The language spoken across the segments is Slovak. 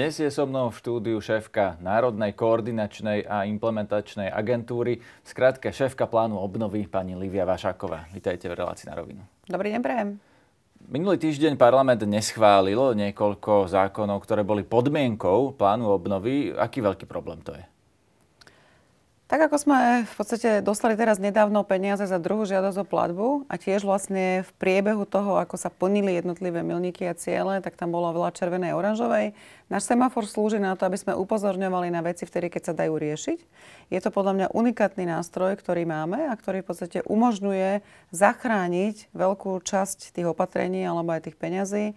Dnes je so mnou v štúdiu šéfka Národnej koordinačnej a implementačnej agentúry, skrátka šéfka plánu obnovy, pani Livia Vašáková. Vítajte v relácii na rovinu. Dobrý deň, prajem. Minulý týždeň parlament neschválil niekoľko zákonov, ktoré boli podmienkou plánu obnovy. Aký veľký problém to je? Tak ako sme v podstate dostali teraz nedávno peniaze za druhú žiadosť o platbu a tiež vlastne v priebehu toho, ako sa plnili jednotlivé milníky a ciele, tak tam bolo veľa červenej a oranžovej. Náš semafor slúži na to, aby sme upozorňovali na veci vtedy, keď sa dajú riešiť. Je to podľa mňa unikátny nástroj, ktorý máme a ktorý v podstate umožňuje zachrániť veľkú časť tých opatrení alebo aj tých peňazí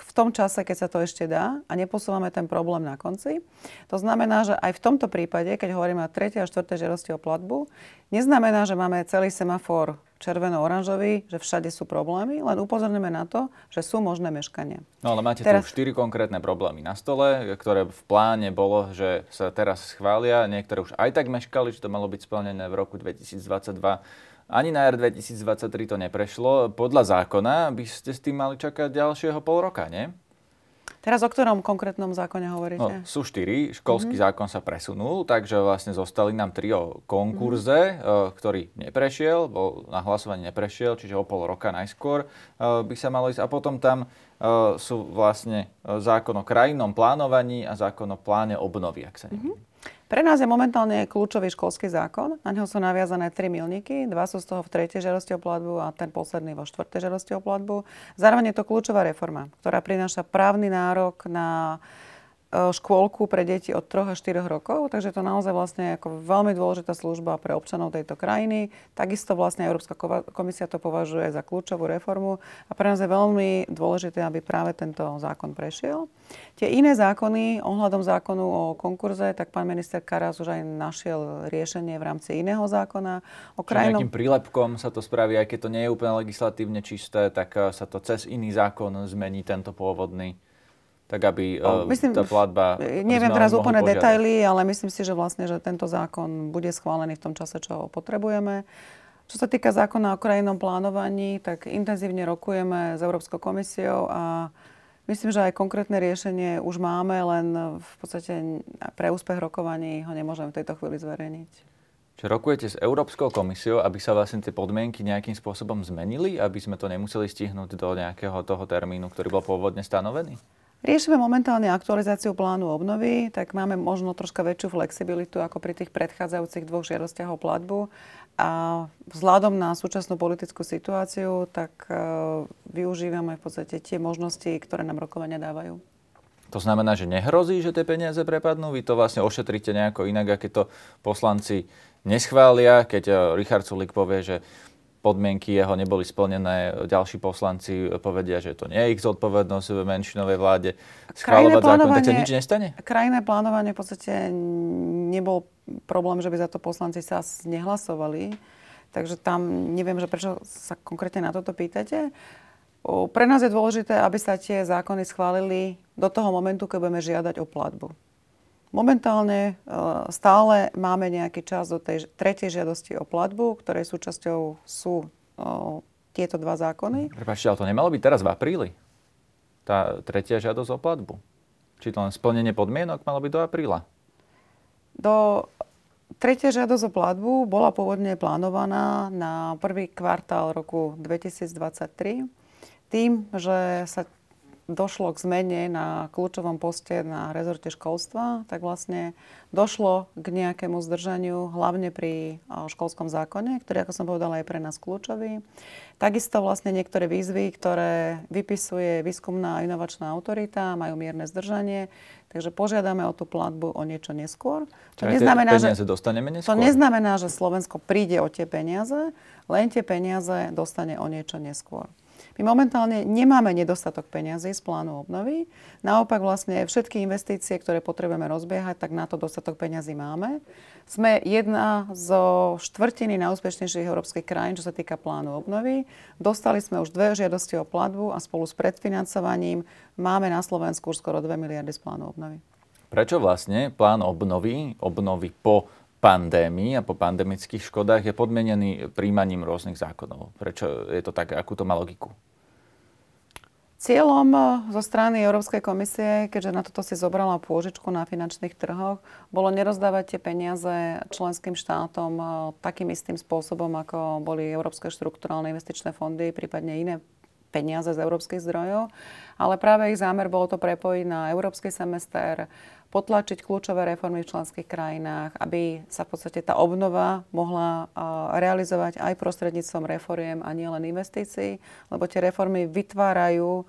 v tom čase, keď sa to ešte dá a neposúvame ten problém na konci. To znamená, že aj v tomto prípade, keď hovoríme o 3. a 4. žiadosti o platbu, neznamená, že máme celý semafor červeno-oranžový, že všade sú problémy, len upozorňujeme na to, že sú možné meškania. No ale máte teraz... tu štyri konkrétne problémy na stole, ktoré v pláne bolo, že sa teraz schvália, niektoré už aj tak meškali, že to malo byť splnené v roku 2022 ani na R 2023 to neprešlo. Podľa zákona by ste s tým mali čakať ďalšieho pol roka, nie? Teraz o ktorom konkrétnom zákone hovoríte? No, sú štyri. Školský mm-hmm. zákon sa presunul, takže vlastne zostali nám tri o konkurze, mm-hmm. ktorý neprešiel, bol na hlasovanie neprešiel, čiže o pol roka najskôr e, by sa malo ísť. A potom tam e, sú vlastne zákon o krajinnom plánovaní a zákon o pláne obnovy, ak sa neviem. Mm-hmm. Pre nás je momentálne kľúčový školský zákon. Na neho sú naviazané tri milníky. Dva sú z toho v tretej žiadosti o platbu a ten posledný vo štvrtej žiadosti o platbu. Zároveň je to kľúčová reforma, ktorá prináša právny nárok na škôlku pre deti od 3 až 4 rokov, takže to naozaj vlastne ako veľmi dôležitá služba pre občanov tejto krajiny. Takisto vlastne Európska komisia to považuje za kľúčovú reformu a pre nás je veľmi dôležité, aby práve tento zákon prešiel. Tie iné zákony, ohľadom zákonu o konkurze, tak pán minister Karas už aj našiel riešenie v rámci iného zákona. O krajinom... nejakým prílepkom sa to spraví, aj keď to nie je úplne legislatívne čisté, tak e, sa to cez iný zákon zmení tento pôvodný tak aby o, myslím, tá platba... Neviem teraz úplne požiadať. detaily, ale myslím si, že vlastne, že tento zákon bude schválený v tom čase, čo ho potrebujeme. Čo sa týka zákona o krajinnom plánovaní, tak intenzívne rokujeme s Európskou komisiou a myslím, že aj konkrétne riešenie už máme, len v podstate pre úspech rokovaní ho nemôžem v tejto chvíli zverejniť. Čiže rokujete s Európskou komisiou, aby sa vlastne tie podmienky nejakým spôsobom zmenili, aby sme to nemuseli stihnúť do nejakého toho termínu, ktorý bol pôvodne stanovený? Riešime momentálne aktualizáciu plánu obnovy, tak máme možno troška väčšiu flexibilitu ako pri tých predchádzajúcich dvoch žiadostiach o platbu. A vzhľadom na súčasnú politickú situáciu, tak uh, využívame v podstate tie možnosti, ktoré nám rokovania dávajú. To znamená, že nehrozí, že tie peniaze prepadnú? Vy to vlastne ošetríte nejako inak, keď to poslanci neschvália, keď uh, Richard Sulik povie, že podmienky jeho neboli splnené, ďalší poslanci povedia, že to nie je ich zodpovednosť v menšinovej vláde schváľovať zákon, tak sa nič nestane? Krajné plánovanie v podstate nebol problém, že by za to poslanci sa nehlasovali. Takže tam neviem, že prečo sa konkrétne na toto pýtate. Pre nás je dôležité, aby sa tie zákony schválili do toho momentu, keď budeme žiadať o platbu. Momentálne e, stále máme nejaký čas do tej tretej žiadosti o platbu, ktorej súčasťou sú e, tieto dva zákony. Prepačte, ale to nemalo byť teraz v apríli? Tá tretia žiadosť o platbu? Či to len splnenie podmienok malo byť do apríla? Do tretia žiadosť o platbu bola pôvodne plánovaná na prvý kvartál roku 2023 tým, že sa došlo k zmene na kľúčovom poste na rezorte školstva, tak vlastne došlo k nejakému zdržaniu, hlavne pri školskom zákone, ktorý, ako som povedala, je pre nás kľúčový. Takisto vlastne niektoré výzvy, ktoré vypisuje výskumná a inovačná autorita, majú mierne zdržanie, takže požiadame o tú platbu o niečo neskôr. To neznamená, že, dostaneme neskôr? To neznamená, že Slovensko príde o tie peniaze, len tie peniaze dostane o niečo neskôr. My momentálne nemáme nedostatok peňazí z plánu obnovy. Naopak vlastne všetky investície, ktoré potrebujeme rozbiehať, tak na to dostatok peňazí máme. Sme jedna zo štvrtiny najúspešnejších európskych krajín, čo sa týka plánu obnovy. Dostali sme už dve žiadosti o platbu a spolu s predfinancovaním máme na Slovensku už skoro 2 miliardy z plánu obnovy. Prečo vlastne plán obnovy, obnovy po pandémii a po pandemických škodách je podmenený príjmaním rôznych zákonov. Prečo je to tak? Akú to má logiku? Cieľom eh, zo strany Európskej komisie, keďže na toto si zobrala pôžičku na finančných trhoch, bolo nerozdávať tie peniaze členským štátom eh, takým istým spôsobom, ako boli Európske štruktúrálne investičné fondy, prípadne iné peniaze z európskych zdrojov, ale práve ich zámer bolo to prepojiť na európsky semester, potlačiť kľúčové reformy v členských krajinách, aby sa v podstate tá obnova mohla realizovať aj prostredníctvom reforiem a nielen investícií, lebo tie reformy vytvárajú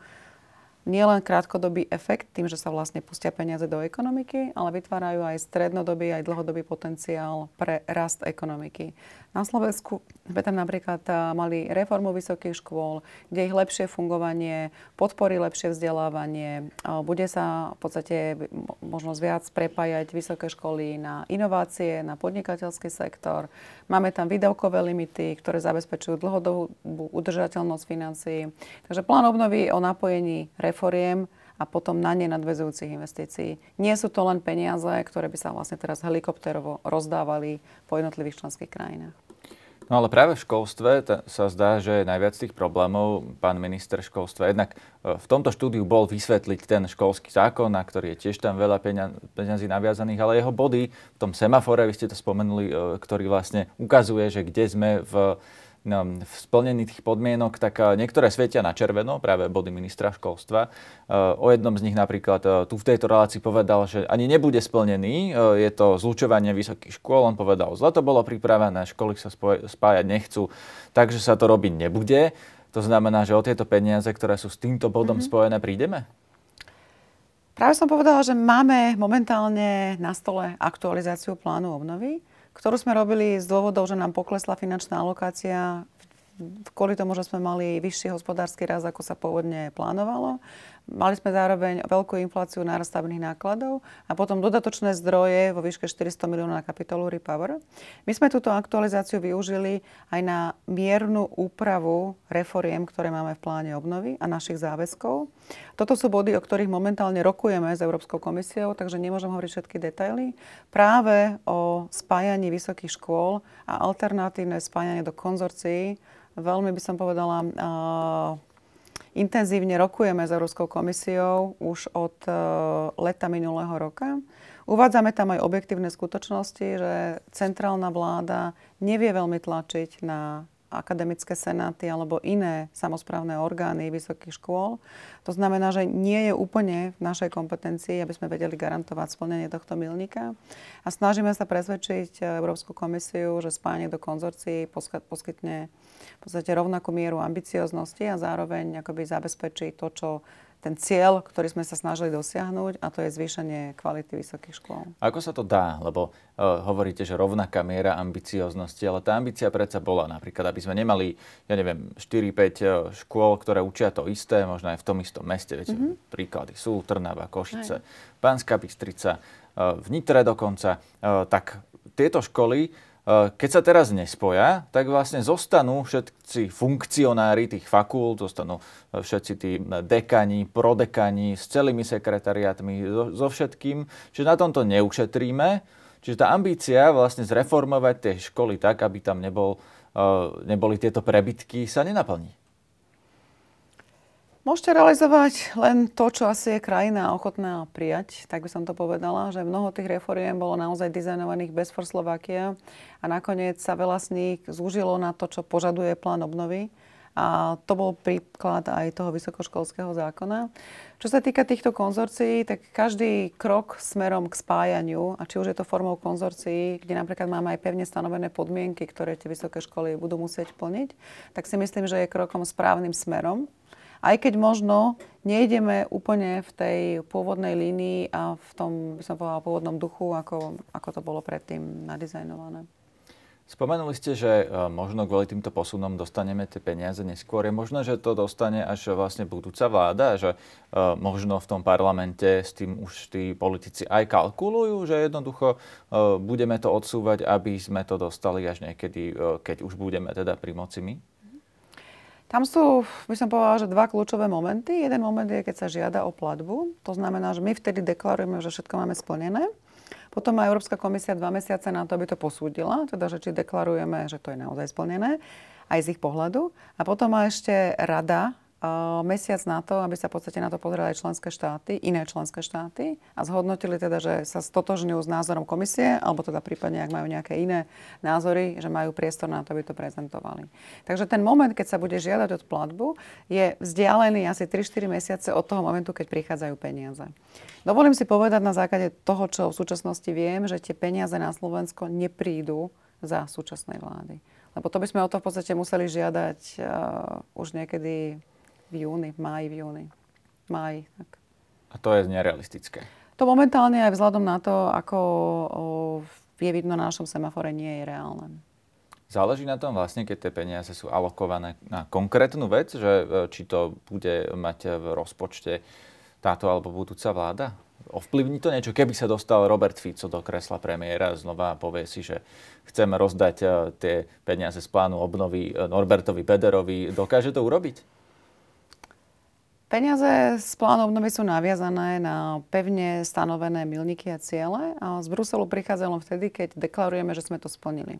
nielen krátkodobý efekt tým, že sa vlastne pustia peniaze do ekonomiky, ale vytvárajú aj strednodobý, aj dlhodobý potenciál pre rast ekonomiky. Na Slovensku sme tam napríklad mali reformu vysokých škôl, kde ich lepšie fungovanie, podporí lepšie vzdelávanie, bude sa v podstate možnosť viac prepájať vysoké školy na inovácie, na podnikateľský sektor. Máme tam výdavkové limity, ktoré zabezpečujú dlhodobú udržateľnosť financií. Takže plán obnovy o napojení reforiem a potom na ne nadvezujúcich investícií. Nie sú to len peniaze, ktoré by sa vlastne teraz helikopterovo rozdávali po jednotlivých členských krajinách. No ale práve v školstve sa zdá, že je najviac tých problémov. Pán minister školstva jednak e, v tomto štúdiu bol vysvetliť ten školský zákon, na ktorý je tiež tam veľa peňazí naviazaných, ale jeho body v tom semafore, vy ste to spomenuli, e, ktorý vlastne ukazuje, že kde sme v v splnení tých podmienok, tak eh, niektoré svietia na červeno, práve body ministra školstva. Eh, o jednom z nich napríklad eh, tu v tejto relácii povedal, že ani nebude splnený. Je to zlučovanie vysokých škôl. On povedal, zle to bolo pripravené, školy sa spájať nechcú, takže sa to robiť nebude. To znamená, že o tieto peniaze, ktoré sú s týmto bodom mm-hmm. spojené, prídeme? Práve som povedala, že máme momentálne na stole aktualizáciu plánu obnovy ktorú sme robili z dôvodov, že nám poklesla finančná alokácia kvôli tomu, že sme mali vyšší hospodársky rast, ako sa pôvodne plánovalo. Mali sme zároveň veľkú infláciu nárastavných nákladov a potom dodatočné zdroje vo výške 400 miliónov na kapitolu Repower. My sme túto aktualizáciu využili aj na miernu úpravu reforiem, ktoré máme v pláne obnovy a našich záväzkov. Toto sú body, o ktorých momentálne rokujeme s Európskou komisiou, takže nemôžem hovoriť všetky detaily. Práve o spájaní vysokých škôl a alternatívne spájanie do konzorcií veľmi by som povedala Intenzívne rokujeme s Európskou komisiou už od e, leta minulého roka. Uvádzame tam aj objektívne skutočnosti, že centrálna vláda nevie veľmi tlačiť na akademické senáty alebo iné samozprávne orgány vysokých škôl. To znamená, že nie je úplne v našej kompetencii, aby sme vedeli garantovať splnenie tohto milníka. A snažíme sa presvedčiť Európsku komisiu, že spájanie do konzorcií poskytne v podstate rovnakú mieru ambicioznosti a zároveň akoby zabezpečí to, čo ten cieľ, ktorý sme sa snažili dosiahnuť, a to je zvýšenie kvality vysokých škôl. Ako sa to dá? Lebo uh, hovoríte, že rovnaká miera ambicioznosti, ale tá ambícia predsa bola napríklad, aby sme nemali, ja neviem, 4-5 e, škôl, ktoré učia to isté, možno aj v tom istom meste. Viete, mm-hmm. príklady sú Trnava, Košice, Pánska Bystrica, uh, v Nitre dokonca. Uh, tak tieto školy Eh, keď sa teraz nespoja, tak vlastne zostanú všetci funkcionári tých fakult, zostanú eh, všetci tí eh, dekani, prodekani s celými sekretariátmi, so, so všetkým. Čiže na tomto neušetríme. Čiže tá ambícia vlastne zreformovať tie školy tak, aby tam nebol, neboli tieto prebytky, sa nenaplní. Môžete realizovať len to, čo asi je krajina ochotná prijať, tak by som to povedala, že mnoho tých reforiem bolo naozaj dizajnovaných bez for Slovakia a nakoniec sa veľa z nich zúžilo na to, čo požaduje plán obnovy. A to bol príklad aj toho vysokoškolského zákona. Čo sa týka týchto konzorcií, tak každý krok smerom k spájaniu, a či už je to formou konzorcií, kde napríklad máme aj pevne stanovené podmienky, ktoré tie vysoké školy budú musieť plniť, tak si myslím, že je krokom správnym smerom aj keď možno nejdeme úplne v tej pôvodnej línii a v tom, by som povedala, pôvodnom duchu, ako, ako to bolo predtým nadizajnované. Spomenuli ste, že e, možno kvôli týmto posunom dostaneme tie peniaze neskôr. Je možné, že to dostane až vlastne budúca vláda, že e, možno v tom parlamente s tým už tí politici aj kalkulujú, že jednoducho e, budeme to odsúvať, aby sme to dostali až niekedy, keď už budeme teda pri moci my? Tam sú, by som povedala, že dva kľúčové momenty. Jeden moment je, keď sa žiada o platbu. To znamená, že my vtedy deklarujeme, že všetko máme splnené. Potom má Európska komisia dva mesiace na to, aby to posúdila, teda, že či deklarujeme, že to je naozaj splnené, aj z ich pohľadu. A potom má ešte rada mesiac na to, aby sa v podstate na to pozerali aj členské štáty, iné členské štáty a zhodnotili teda, že sa stotožňujú s názorom komisie, alebo teda prípadne, ak majú nejaké iné názory, že majú priestor na to, aby to prezentovali. Takže ten moment, keď sa bude žiadať od platbu, je vzdialený asi 3-4 mesiace od toho momentu, keď prichádzajú peniaze. Dovolím si povedať na základe toho, čo v súčasnosti viem, že tie peniaze na Slovensko neprídu za súčasnej vlády. Lebo to by sme o to v podstate museli žiadať uh, už niekedy v júni, v máji, v júni. Máji, tak. A to je nerealistické. To momentálne aj vzhľadom na to, ako je vidno na našom semafore, nie je reálne. Záleží na tom vlastne, keď tie peniaze sú alokované na konkrétnu vec, že e, či to bude mať v rozpočte táto alebo budúca vláda? Ovplyvní to niečo, keby sa dostal Robert Fico do kresla premiéra znova a povie si, že chceme rozdať e, tie peniaze z plánu obnovy e, Norbertovi Pederovi. Dokáže to urobiť? Peniaze z plánu obnovy sú naviazané na pevne stanovené milníky a ciele a z Bruselu prichádza len vtedy, keď deklarujeme, že sme to splnili.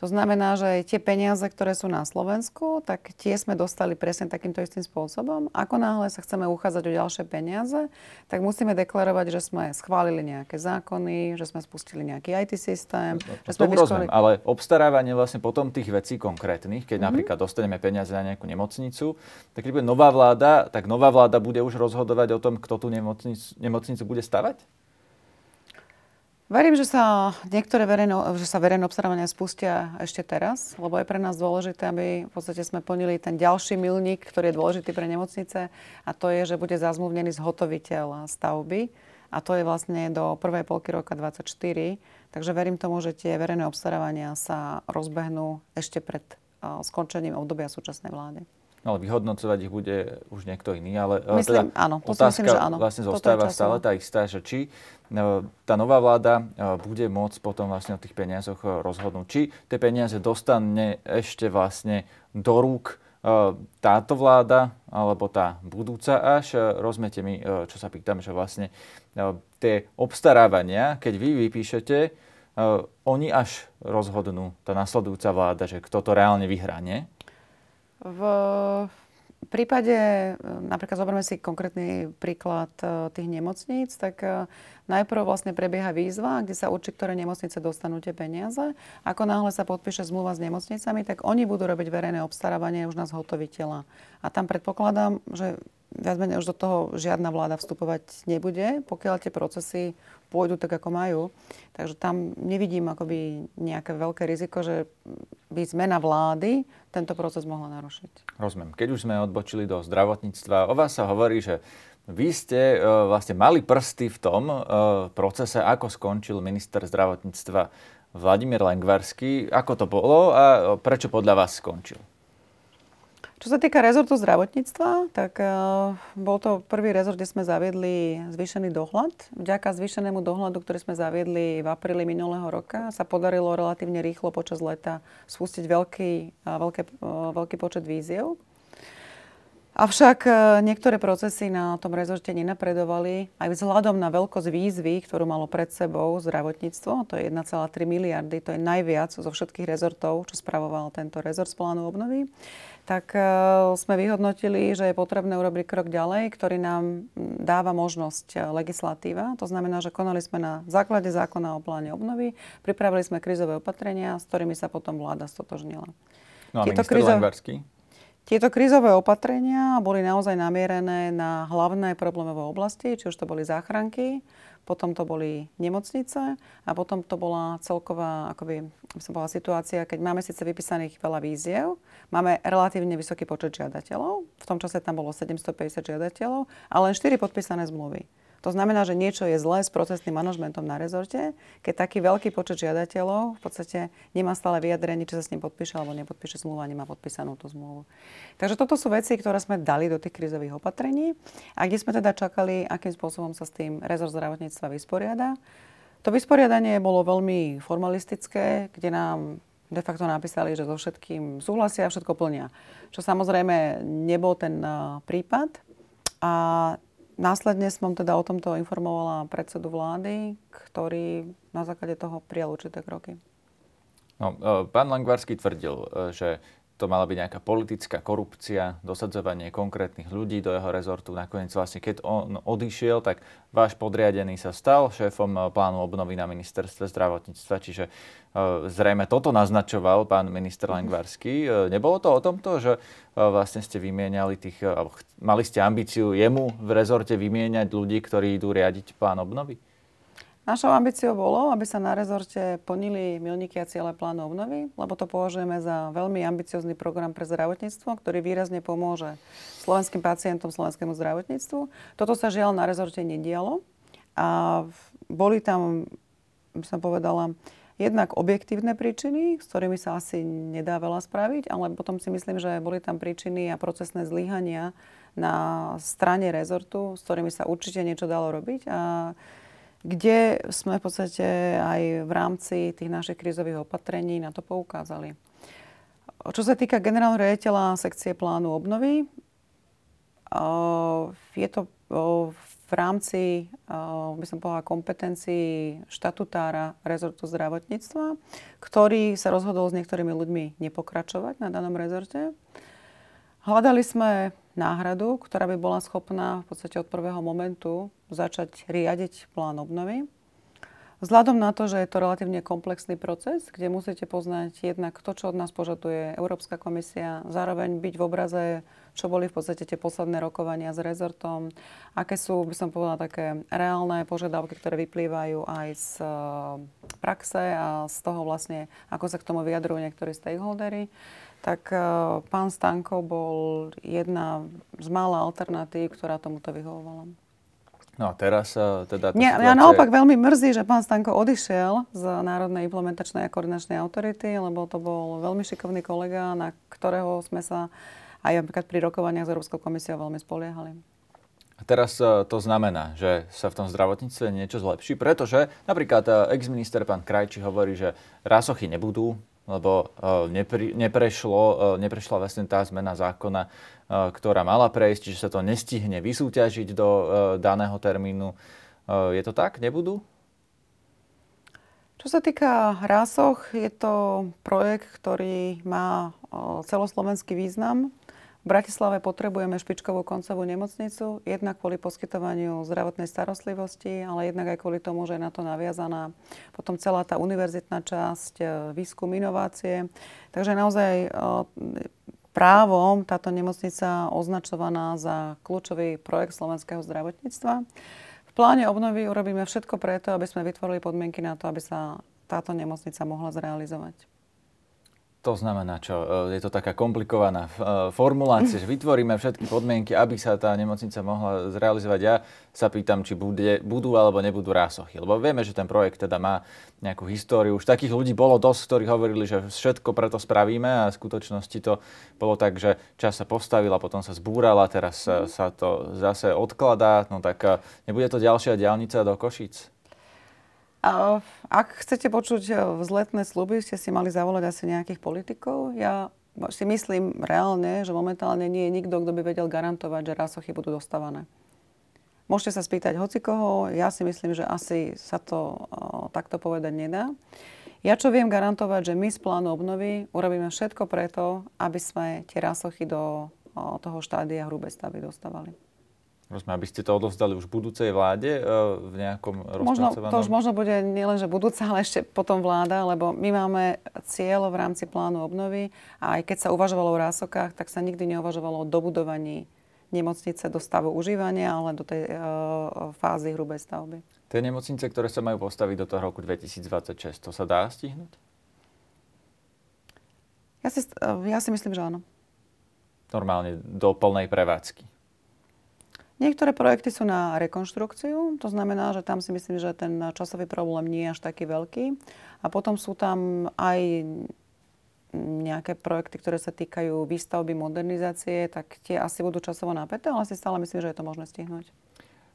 To znamená, že tie peniaze, ktoré sú na Slovensku, tak tie sme dostali presne takýmto istým spôsobom. Ako náhle sa chceme uchádzať o ďalšie peniaze, tak musíme deklarovať, že sme schválili nejaké zákony, že sme spustili nejaký IT systém. No, že sme to rozumiem, ale obstarávanie vlastne potom tých vecí konkrétnych, keď mm-hmm. napríklad dostaneme peniaze na nejakú nemocnicu, tak keď bude nová vláda, tak nová vláda bude už rozhodovať o tom, kto tú nemocnicu, nemocnicu bude stavať? Verím, že sa niektoré verejné, že sa verejné obstarávania spustia ešte teraz, lebo je pre nás dôležité, aby v podstate sme plnili ten ďalší milník, ktorý je dôležitý pre nemocnice a to je, že bude zazmluvnený zhotoviteľ stavby a to je vlastne do prvej polky roka 2024. Takže verím tomu, že tie verejné obstarávania sa rozbehnú ešte pred skončením obdobia súčasnej vlády. No, ale vyhodnocovať ich bude už niekto iný, ale e, myslím, teda áno, to otázka myslím, že áno. vlastne zostáva stále tá istá, že či e, tá nová vláda e, bude môcť potom vlastne o tých peniazoch rozhodnúť. Či tie peniaze dostane ešte vlastne do rúk táto vláda alebo tá budúca až. Rozumete mi, čo sa pýtam, že vlastne tie obstarávania, keď vy vypíšete, oni až rozhodnú, tá nasledujúca vláda, že kto to reálne vyhrá, nie? V prípade, napríklad zoberme si konkrétny príklad e, tých nemocníc, tak e, najprv vlastne prebieha výzva, kde sa určí, ktoré nemocnice dostanú tie peniaze. Ako náhle sa podpíše zmluva s nemocnicami, tak oni budú robiť verejné obstarávanie už na zhotoviteľa. A tam predpokladám, že viac menej už do toho žiadna vláda vstupovať nebude, pokiaľ tie procesy pôjdu tak, ako majú. Takže tam nevidím akoby nejaké veľké riziko, že by zmena vlády tento proces mohla narušiť. Rozumiem. Keď už sme odbočili do zdravotníctva, o vás sa hovorí, že vy ste uh, vlastne mali prsty v tom uh, procese, ako skončil minister zdravotníctva Vladimír Lengvarský. Ako to bolo a prečo podľa vás skončil? Čo sa týka rezortu zdravotníctva, tak uh, bol to prvý rezort, kde sme zaviedli zvýšený dohľad. Vďaka zvýšenému dohľadu, ktorý sme zaviedli v apríli minulého roka, sa podarilo relatívne rýchlo počas leta spustiť veľký, uh, veľké, uh, veľký počet víziev. Avšak niektoré procesy na tom rezorte nenapredovali aj vzhľadom na veľkosť výzvy, ktorú malo pred sebou zdravotníctvo. To je 1,3 miliardy, to je najviac zo všetkých rezortov, čo spravoval tento rezort z plánu obnovy tak e, sme vyhodnotili, že je potrebné urobiť krok ďalej, ktorý nám dáva možnosť e, legislatíva. To znamená, že konali sme na základe zákona o pláne obnovy, pripravili sme krizové opatrenia, s ktorými sa potom vláda stotožnila. No a Tieto krizové... Tieto krízové opatrenia boli naozaj namierené na hlavné problémové oblasti, či už to boli záchranky, potom to boli nemocnice a potom to bola celková akoby, som bola situácia, keď máme síce vypísaných veľa víziev, máme relatívne vysoký počet žiadateľov, v tom čase tam bolo 750 žiadateľov a len 4 podpísané zmluvy. To znamená, že niečo je zlé s procesným manažmentom na rezorte, keď taký veľký počet žiadateľov v podstate nemá stále vyjadrenie, či sa s ním podpíše alebo nepodpíše zmluva, nemá podpísanú tú zmluvu. Takže toto sú veci, ktoré sme dali do tých krizových opatrení a kde sme teda čakali, akým spôsobom sa s tým rezort zdravotníctva vysporiada. To vysporiadanie bolo veľmi formalistické, kde nám de facto napísali, že so všetkým súhlasia a všetko plnia. Čo samozrejme nebol ten prípad. A Následne som teda o tomto informovala predsedu vlády, ktorý na základe toho prijal určité kroky. No, e, pán Langvarský tvrdil, e, že to mala byť nejaká politická korupcia, dosadzovanie konkrétnych ľudí do jeho rezortu. Nakoniec vlastne, keď on odišiel, tak váš podriadený sa stal šéfom e, plánu obnovy na ministerstve zdravotníctva, čiže e, zrejme toto naznačoval pán minister Lengvarský. E, nebolo to o tomto, že vlastne ste vymieniali tých, alebo mali ste ambíciu jemu v rezorte vymieňať ľudí, ktorí idú riadiť plán obnovy? Našou ambíciou bolo, aby sa na rezorte plnili milníky a ciele plánu obnovy, lebo to považujeme za veľmi ambiciozný program pre zdravotníctvo, ktorý výrazne pomôže slovenským pacientom, slovenskému zdravotníctvu. Toto sa žiaľ na rezorte nedialo a boli tam, by som povedala, jednak objektívne príčiny, s ktorými sa asi nedá veľa spraviť, ale potom si myslím, že boli tam príčiny a procesné zlyhania na strane rezortu, s ktorými sa určite niečo dalo robiť. A kde sme v podstate aj v rámci tých našich krízových opatrení na to poukázali. Čo sa týka generálneho riaditeľa sekcie plánu obnovy, je to v rámci, by som povedala, kompetencií štatutára rezortu zdravotníctva, ktorý sa rozhodol s niektorými ľuďmi nepokračovať na danom rezorte. Hľadali sme náhradu, ktorá by bola schopná v podstate od prvého momentu začať riadiť plán obnovy. Vzhľadom na to, že je to relatívne komplexný proces, kde musíte poznať jednak to, čo od nás požaduje Európska komisia, zároveň byť v obraze, čo boli v podstate tie posledné rokovania s rezortom, aké sú, by som povedala, také reálne požiadavky, ktoré vyplývajú aj z eh, praxe a z toho vlastne, ako sa k tomu vyjadrujú niektorí stakeholdery tak uh, pán Stanko bol jedna z mála alternatív, ktorá tomuto vyhovovala. No a teraz uh, teda... Nie, situácia... Mňa naopak veľmi mrzí, že pán Stanko odišiel z Národnej implementačnej a koordinačnej autority, lebo to bol veľmi šikovný kolega, na ktorého sme sa aj napríklad pri rokovaniach s Európskou komisiou veľmi spoliehali. A teraz uh, to znamená, že sa v tom zdravotníctve niečo zlepší, pretože napríklad ex-minister pán Krajči hovorí, že rásochy nebudú, lebo eh, nepri, neprešlo, eh, neprešla vlastne tá zmena zákona, eh, ktorá mala prejsť, čiže sa to nestihne vysúťažiť do daného termínu. Je to tak? Nebudú? Čo sa týka rásoch, je to projekt, ktorý má celoslovenský význam. V Bratislave potrebujeme špičkovú koncovú nemocnicu, jednak kvôli poskytovaniu zdravotnej starostlivosti, ale jednak aj kvôli tomu, že je na to naviazaná potom celá tá univerzitná časť, e, výskum, inovácie. Takže naozaj e, právom táto nemocnica označovaná za kľúčový projekt slovenského zdravotníctva. V pláne obnovy urobíme všetko preto, aby sme vytvorili podmienky na to, aby sa táto nemocnica mohla zrealizovať. To znamená čo? E, je to taká komplikovaná e, formulácia, že vytvoríme všetky podmienky, aby sa tá nemocnica mohla zrealizovať. Ja sa pýtam, či bude, budú alebo nebudú rásochy. Lebo vieme, že ten projekt teda má nejakú históriu. Už takých ľudí bolo dosť, ktorí hovorili, že všetko preto spravíme a v skutočnosti to bolo tak, že čas sa postavil a potom sa zbúrala, teraz sa, sa to zase odkladá. No tak e, nebude to ďalšia diálnica do Košíc? Ak chcete počuť e, vzletné sluby, ste si mali zavolať asi nejakých politikov. Ja si myslím reálne, že momentálne nie je nikto, kto by vedel garantovať, že rásochy budú dostávané. Môžete sa spýtať hocikoho, ja si myslím, že asi sa to o, takto povedať nedá. Ja čo viem garantovať, že my z plánu obnovy urobíme všetko preto, aby sme tie rásochy do o, toho štádia hrubej stavy dostávali. Rozumiem, aby ste to odovzdali už budúcej vláde e, v nejakom možno, To už možno bude nielen, že budúca, ale ešte potom vláda, lebo my máme cieľ v rámci plánu obnovy a aj keď sa uvažovalo o rásokách, tak sa nikdy neuvažovalo o dobudovaní nemocnice do stavu užívania, ale do tej uh, fázy hrubej stavby. Tie nemocnice, ktoré sa majú postaviť do toho roku 2026, to sa dá stihnúť? Ja si, uh, ja si myslím, že áno. Normálne do plnej prevádzky. Niektoré projekty sú na rekonštrukciu, to znamená, že tam si myslím, že ten časový problém nie je až taký veľký. A potom sú tam aj nejaké projekty, ktoré sa týkajú výstavby, modernizácie, tak tie asi budú časovo napäté, ale si stále myslím, že je to možné stihnúť.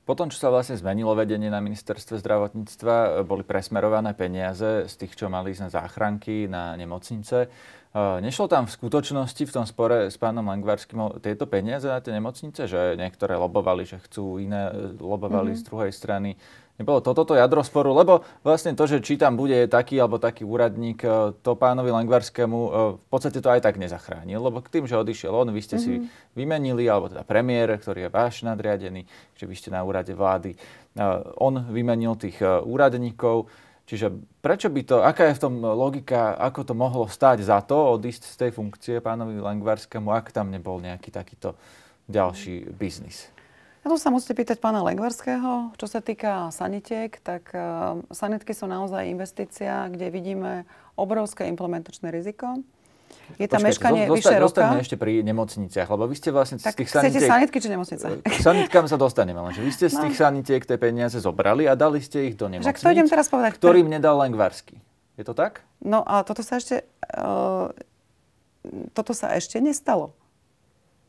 Potom, čo sa vlastne zmenilo vedenie na ministerstve zdravotníctva, boli presmerované peniaze z tých, čo mali ísť na záchranky, na nemocnice. Nešlo tam v skutočnosti v tom spore s pánom Langvarským tieto peniaze na tie nemocnice, že niektoré lobovali, že chcú iné, lobovali mm-hmm. z druhej strany. Nebolo to toto jadro sporu, lebo vlastne to, že či tam bude taký alebo taký úradník, e, to pánovi Langvarskému e, v podstate to aj tak nezachránil, lebo k tým, že odišiel on, vy ste mm-hmm. si mhm. vymenili, alebo teda premiér, ktorý je váš nadriadený, že vy ste na úrade vlády, on vymenil tých úradníkov, Čiže prečo by to, aká je v tom logika, ako to mohlo stať za to odísť z tej funkcie pánovi Lengvarskému, ak tam nebol nejaký takýto ďalší biznis? Ja tu sa musíte pýtať pána Lengvarského. Čo sa týka sanitiek, tak uh, sanitky sú naozaj investícia, kde vidíme obrovské implementačné riziko. Je tam meškanie zo, vyše roka. ešte pri nemocniciach, lebo vy ste vlastne tak z tých sanitiek... sanitky či nemocnice? K sanitkám sa dostaneme, lenže vy ste z no. tých sanitiek tie peniaze zobrali a dali ste ich do nemocnic, to idem teraz povedať. ktorým nedal len Gvarsky. Je to tak? No a toto sa ešte, uh, toto sa ešte nestalo.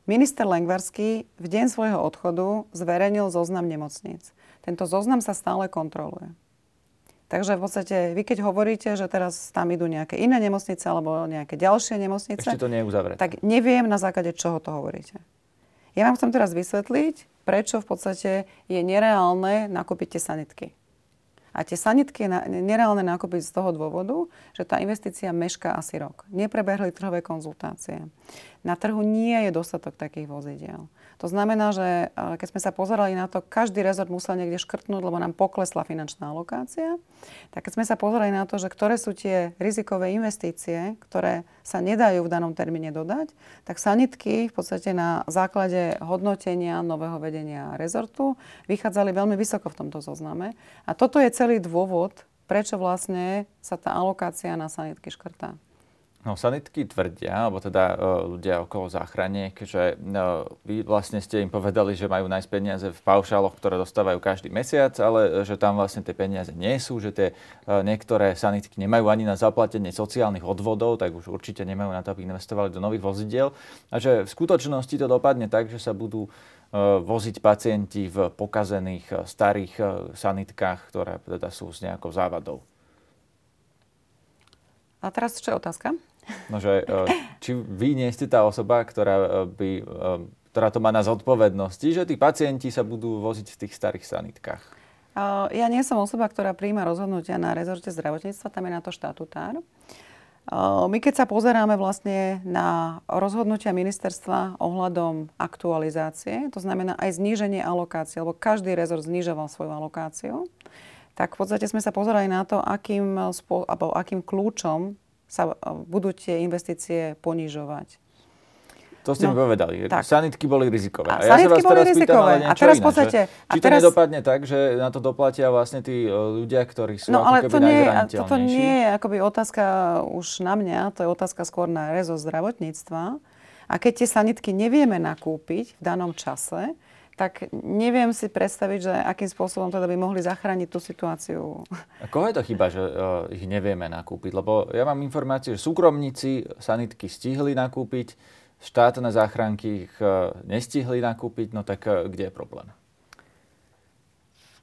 Minister Lengvarský v deň svojho odchodu zverejnil zoznam nemocníc. Tento zoznam sa stále kontroluje. Takže v podstate vy keď hovoríte, že teraz tam idú nejaké iné nemocnice alebo nejaké ďalšie nemocnice, Ešte to nie je uzavreté. tak neviem na základe čoho to hovoríte. Ja vám chcem teraz vysvetliť, prečo v podstate je nereálne nakúpiť tie sanitky. A tie sanitky je nereálne nakúpiť z toho dôvodu, že tá investícia mešká asi rok. Neprebehli trhové konzultácie. Na trhu nie je dostatok takých vozidiel. To znamená, že keď sme sa pozerali na to, každý rezort musel niekde škrtnúť, lebo nám poklesla finančná alokácia, tak keď sme sa pozerali na to, že ktoré sú tie rizikové investície, ktoré sa nedajú v danom termíne dodať, tak sanitky v podstate na základe hodnotenia nového vedenia rezortu vychádzali veľmi vysoko v tomto zozname. A toto je celý dôvod, prečo vlastne sa tá alokácia na sanitky škrtá. No, sanitky tvrdia, alebo teda uh, ľudia okolo záchraniek, že uh, vy vlastne ste im povedali, že majú nájsť peniaze v paušáloch, ktoré dostávajú každý mesiac, ale že tam vlastne tie peniaze nie sú, že tie niektoré sanitky nemajú ani na zaplatenie sociálnych odvodov, tak už určite nemajú na to, aby investovali do nových vozidiel. A že v skutočnosti to dopadne tak, že sa budú voziť pacienti v pokazených starých sanitkách, ktoré teda sú s nejakou závadou. A teraz čo je otázka? No, že, e, či vy nie ste tá osoba, ktorá, e, by, e, ktorá to má na zodpovednosti, že tí pacienti sa budú voziť v tých starých sanitkách? Ja nie som osoba, ktorá príjma rozhodnutia na rezorte zdravotníctva, tam je na to štatutár. My keď sa pozeráme vlastne na rozhodnutia ministerstva ohľadom aktualizácie, to znamená aj zníženie alokácie, lebo každý rezort znižoval svoju alokáciu, tak v podstate sme sa pozerali na to, akým, alebo akým kľúčom sa e, budú tie investície ponižovať. To ste no, mi povedali. Tak. Sanitky boli rizikové. A, a ja sa vás boli teraz rizikové. Pýtam, a teraz v podstate... Že, či to teraz... nedopadne tak, že na to doplatia vlastne tí e, ľudia, ktorí sú no, ale to nie, toto nie je akoby otázka už na mňa, to je otázka skôr na rezo zdravotníctva. A keď tie sanitky nevieme nakúpiť v danom čase, tak neviem si predstaviť, že akým spôsobom teda by mohli zachrániť tú situáciu. A koho je to chyba, že uh, ich nevieme nakúpiť? Lebo ja mám informáciu, že súkromníci sanitky stihli nakúpiť, štátne záchranky ich uh, nestihli nakúpiť, no tak uh, kde je problém?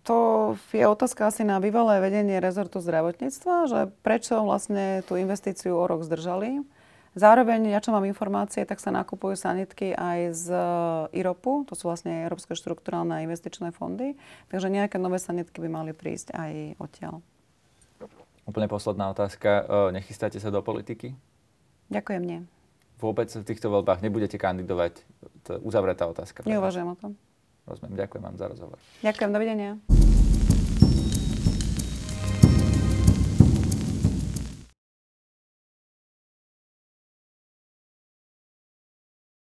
To je otázka asi na bývalé vedenie rezortu zdravotníctva, že prečo vlastne tú investíciu o rok zdržali. Zároveň, ja čo mám informácie, tak sa nakupujú sanitky aj z eh, IROPu, to sú vlastne Európske štruktúrálne investičné fondy, takže nejaké nové sanitky by mali prísť aj odtiaľ. Úplne posledná otázka. Eh, nechystáte sa do politiky? Ďakujem, nie. Vôbec v týchto voľbách nebudete kandidovať? To je uzavretá otázka. Neuvažujem o tom. Rozumiem. Ďakujem vám za rozhovor. Ďakujem, dovidenia.